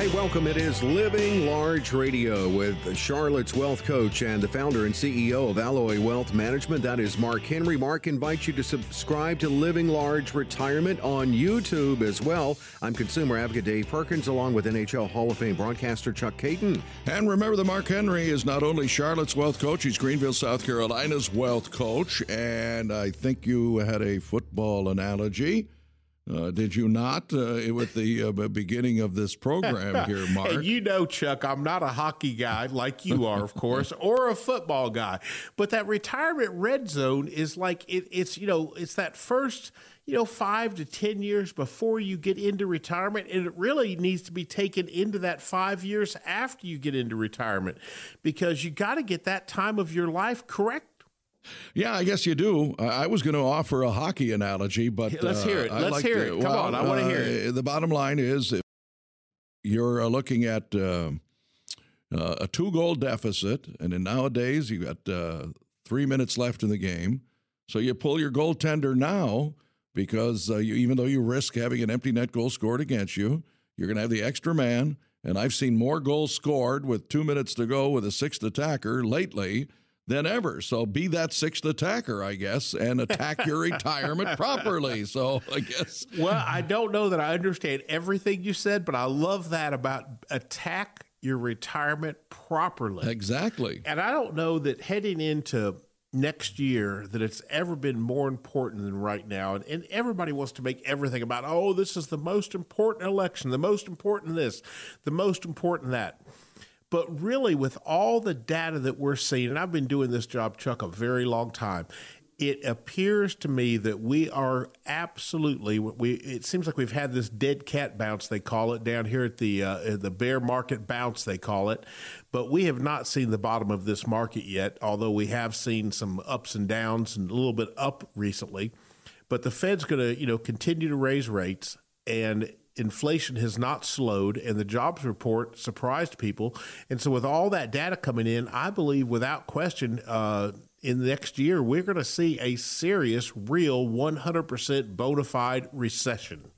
Hey, welcome. It is Living Large Radio with Charlotte's Wealth Coach and the founder and CEO of Alloy Wealth Management. That is Mark Henry. Mark invites you to subscribe to Living Large Retirement on YouTube as well. I'm consumer advocate Dave Perkins, along with NHL Hall of Fame broadcaster Chuck Kaiton. And remember that Mark Henry is not only Charlotte's Wealth Coach, he's Greenville, South Carolina's Wealth Coach. And I think you had a football analogy. Uh, did you not uh, with the uh, beginning of this program here, Mark? and you know, Chuck, I'm not a hockey guy like you are, of course, or a football guy. But that retirement red zone is like it, it's you know it's that first you know five to ten years before you get into retirement, and it really needs to be taken into that five years after you get into retirement, because you got to get that time of your life correct yeah, I guess you do. I was going to offer a hockey analogy, but let's hear it. Uh, let's like hear to, it. Come well, on, I want to hear it. Uh, the bottom line is, you're uh, looking at uh, uh, a two-goal deficit, and then nowadays you've got uh, three minutes left in the game, so you pull your goaltender now because you, even though you risk having an empty net goal scored against you, you're going to have the extra man. And I've seen more goals scored with two minutes to go with a sixth attacker lately than ever. So be that sixth attacker, I guess, and attack your retirement properly. So I guess. Well, I don't know that I understand everything you said, but I love that about attack your retirement properly. Exactly. And I don't know that heading into next year that it's ever been more important than right now. And, and, everybody wants to make everything about, oh, this is the most important election, the most important this, the most important that. But really, with all the data that we're seeing, and I've been doing this job, Chuck, a very long time, it appears to me that we are absolutely we it seems like we've had this dead cat bounce they call it down here at the uh, the bear market bounce they call it. But we have not seen the bottom of this market yet although we have seen some ups and downs and a little bit up recently. But the fed's going to you know continue to raise rates and inflation has not slowed and the jobs report surprised people. And so, with all that data coming in, I believe without question, uh, in the next year, we're going to see a serious, real, 100% bona fide recession.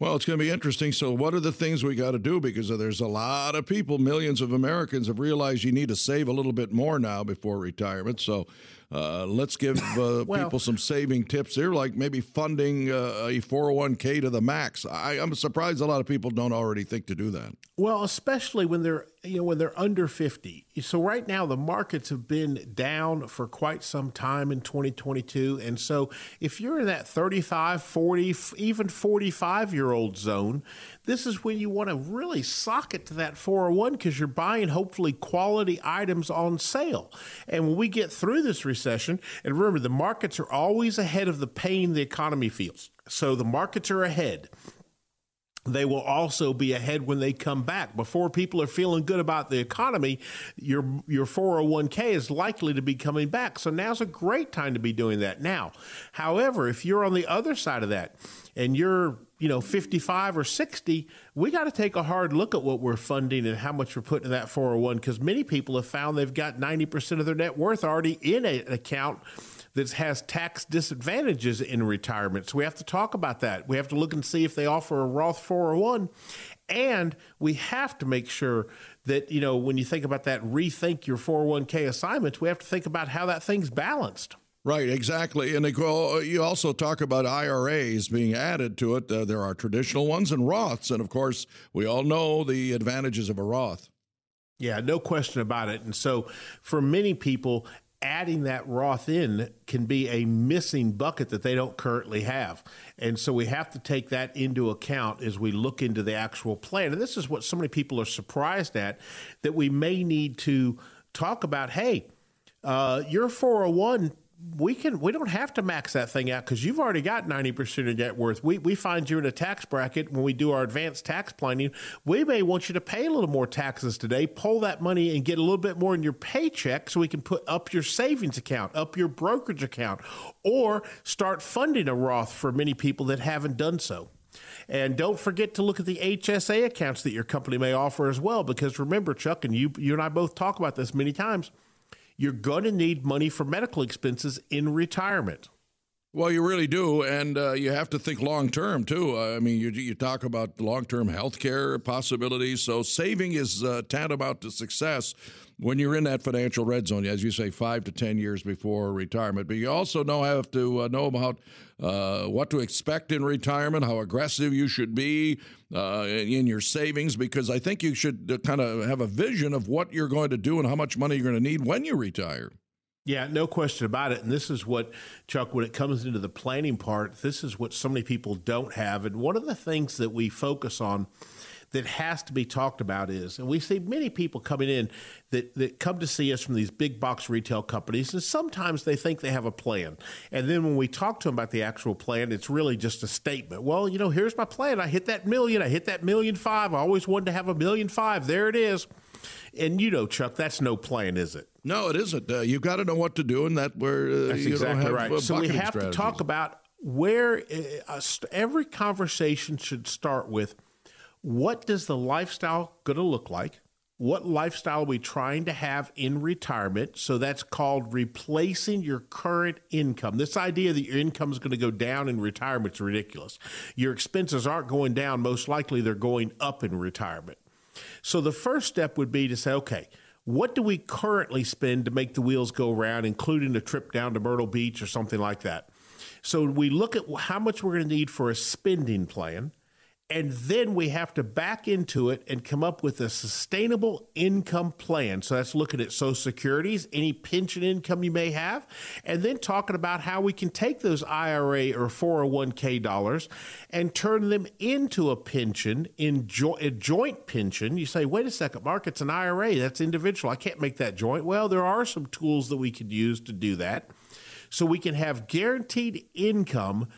Well, it's going to be interesting. So, what are the things we got to do? Because there's a lot of people, millions of Americans have realized you need to save a little bit more now before retirement. So, uh, let's give uh, well, people some saving tips here, like maybe funding uh, a 401k to the max. I, I'm surprised a lot of people don't already think to do that. Well, especially when they're you know when they're under 50 so right now the markets have been down for quite some time in 2022 and so if you're in that 35 40 even 45 year old zone this is when you want to really sock it to that 401 because you're buying hopefully quality items on sale. And when we get through this recession and remember the markets are always ahead of the pain the economy feels. So the markets are ahead they will also be ahead when they come back. Before people are feeling good about the economy, your your 401k is likely to be coming back. So now's a great time to be doing that. Now, however, if you're on the other side of that and you're you know 55 or 60 we got to take a hard look at what we're funding and how much we're putting in that 401 because many people have found they've got 90% of their net worth already in an account that has tax disadvantages in retirement. So we have to talk about that. We have to look and see if they offer a Roth 401. And we have to make sure that, you know, when you think about that, rethink your 401k assignments, we have to think about how that thing's balanced. Right, exactly. And you also talk about IRAs being added to it. Uh, there are traditional ones and Roths. And of course, we all know the advantages of a Roth. Yeah, no question about it. And so for many people, adding that Roth in can be a missing bucket that they don't currently have. And so we have to take that into account as we look into the actual plan. And this is what so many people are surprised at that we may need to talk about hey, uh, your 401 we can we don't have to max that thing out because you've already got 90% of net worth. We, we find you in a tax bracket when we do our advanced tax planning. We may want you to pay a little more taxes today, pull that money and get a little bit more in your paycheck so we can put up your savings account, up your brokerage account, or start funding a Roth for many people that haven't done so. And don't forget to look at the HSA accounts that your company may offer as well, because remember, Chuck, and you, you and I both talk about this many times, you're going to need money for medical expenses in retirement. Well, you really do, and uh, you have to think long term too. I mean, you, you talk about long term health care possibilities. So saving is uh, tantamount to success when you're in that financial red zone, as you say, five to ten years before retirement. But you also know have to uh, know about uh, what to expect in retirement, how aggressive you should be uh, in your savings, because I think you should uh, kind of have a vision of what you're going to do and how much money you're going to need when you retire. Yeah, no question about it. And this is what, Chuck, when it comes into the planning part, this is what so many people don't have. And one of the things that we focus on that has to be talked about is, and we see many people coming in that, that come to see us from these big box retail companies, and sometimes they think they have a plan. And then when we talk to them about the actual plan, it's really just a statement. Well, you know, here's my plan. I hit that million. I hit that million five. I always wanted to have a million five. There it is. And you know, Chuck, that's no plan, is it? No, it isn't. Uh, you've got to know what to do, and that where uh, that's exactly have, right. Uh, so we have strategies. to talk about where uh, every conversation should start with what does the lifestyle going to look like? What lifestyle are we trying to have in retirement? So that's called replacing your current income. This idea that your income is going to go down in retirement is ridiculous. Your expenses aren't going down. Most likely they're going up in retirement. So the first step would be to say, okay, what do we currently spend to make the wheels go around, including a trip down to Myrtle Beach or something like that? So we look at how much we're going to need for a spending plan. And then we have to back into it and come up with a sustainable income plan. So that's looking at Social Securities, any pension income you may have, and then talking about how we can take those IRA or 401k dollars and turn them into a pension, in jo- a joint pension. You say, wait a second, Mark, it's an IRA. That's individual. I can't make that joint. Well, there are some tools that we could use to do that. So we can have guaranteed income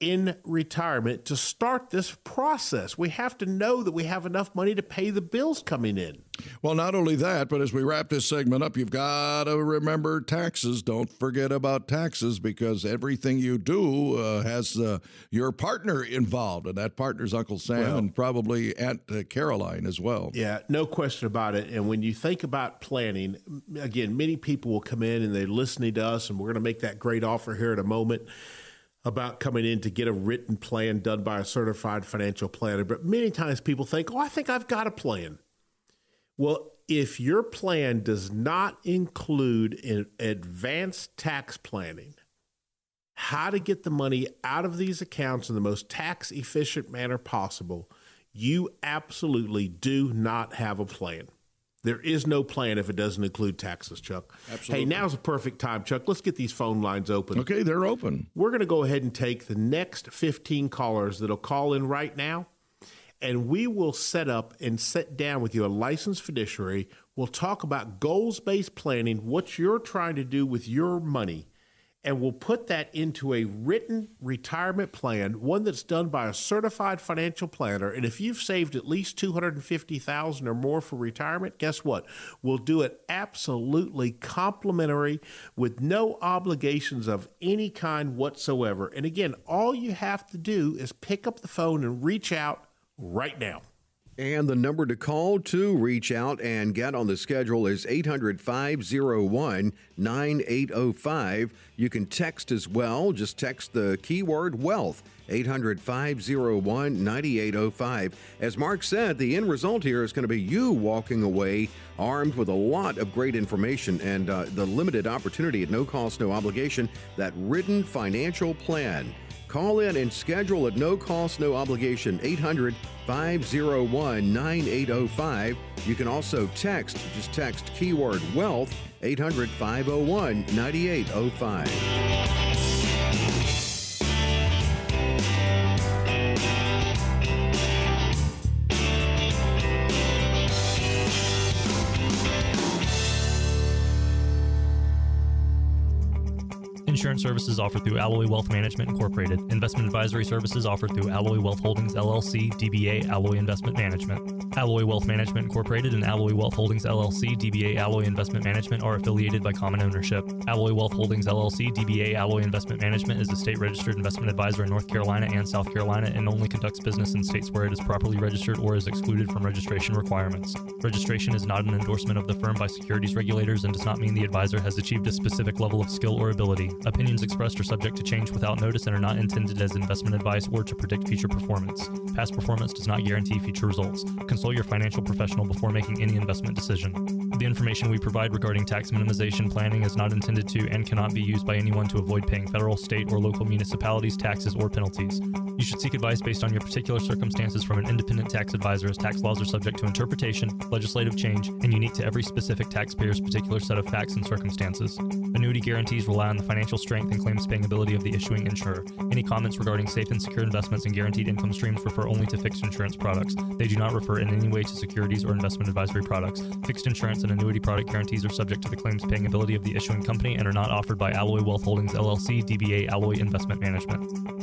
in retirement to start this process. We have to know that we have enough money to pay the bills coming in. Well, not only that, but as we wrap this segment up, you've got to remember taxes. Don't forget about taxes because everything you do uh, has uh, your partner involved, and that partner's Uncle Sam well, and probably Aunt uh, Caroline as well. Yeah, no question about it. And when you think about planning, again, many people will come in and they're listening to us, and we're going to make that great offer here in a moment about coming in to get a written plan done by a certified financial planner. But many times people think, oh, I think I've got a plan. Well, if your plan does not include an advanced tax planning, how to get the money out of these accounts in the most tax efficient manner possible, you absolutely do not have a plan. There is no plan if it doesn't include taxes, Chuck. Absolutely. Hey, now's the perfect time, Chuck. Let's get these phone lines open. Okay, they're open. We're going to go ahead and take the next 15 callers that'll call in right now, and we will set up and sit down with you, a licensed fiduciary. We'll talk about goals based planning, what you're trying to do with your money and we'll put that into a written retirement plan, one that's done by a certified financial planner. And if you've saved at least 250,000 or more for retirement, guess what? We'll do it absolutely complimentary with no obligations of any kind whatsoever. And again, all you have to do is pick up the phone and reach out right now. And the number to call to reach out and get on the schedule is 800 501 9805. You can text as well. Just text the keyword wealth. 800 501 9805. As Mark said, the end result here is going to be you walking away armed with a lot of great information and uh, the limited opportunity at no cost, no obligation that written financial plan. Call in and schedule at no cost, no obligation 800 501 9805. You can also text, just text keyword wealth 800 501 9805. Insurance services offered through Alloy Wealth Management Incorporated. Investment advisory services offered through Alloy Wealth Holdings LLC, DBA Alloy Investment Management. Alloy Wealth Management Incorporated and Alloy Wealth Holdings LLC, DBA Alloy Investment Management are affiliated by common ownership. Alloy Wealth Holdings LLC, DBA Alloy Investment Management is a state registered investment advisor in North Carolina and South Carolina and only conducts business in states where it is properly registered or is excluded from registration requirements. Registration is not an endorsement of the firm by securities regulators and does not mean the advisor has achieved a specific level of skill or ability. Opinions expressed are subject to change without notice and are not intended as investment advice or to predict future performance. Past performance does not guarantee future results. Consult your financial professional before making any investment decision. The information we provide regarding tax minimization planning is not intended to and cannot be used by anyone to avoid paying federal, state, or local municipalities taxes or penalties. You should seek advice based on your particular circumstances from an independent tax advisor as tax laws are subject to interpretation, legislative change, and unique to every specific taxpayer's particular set of facts and circumstances. Annuity guarantees rely on the financial strength and claims paying ability of the issuing insurer. Any comments regarding safe and secure investments and guaranteed income streams refer only to fixed insurance products. They do not refer in any way to securities or investment advisory products. Fixed insurance and annuity product guarantees are subject to the claims paying ability of the issuing company and are not offered by Alloy Wealth Holdings LLC, DBA Alloy Investment Management.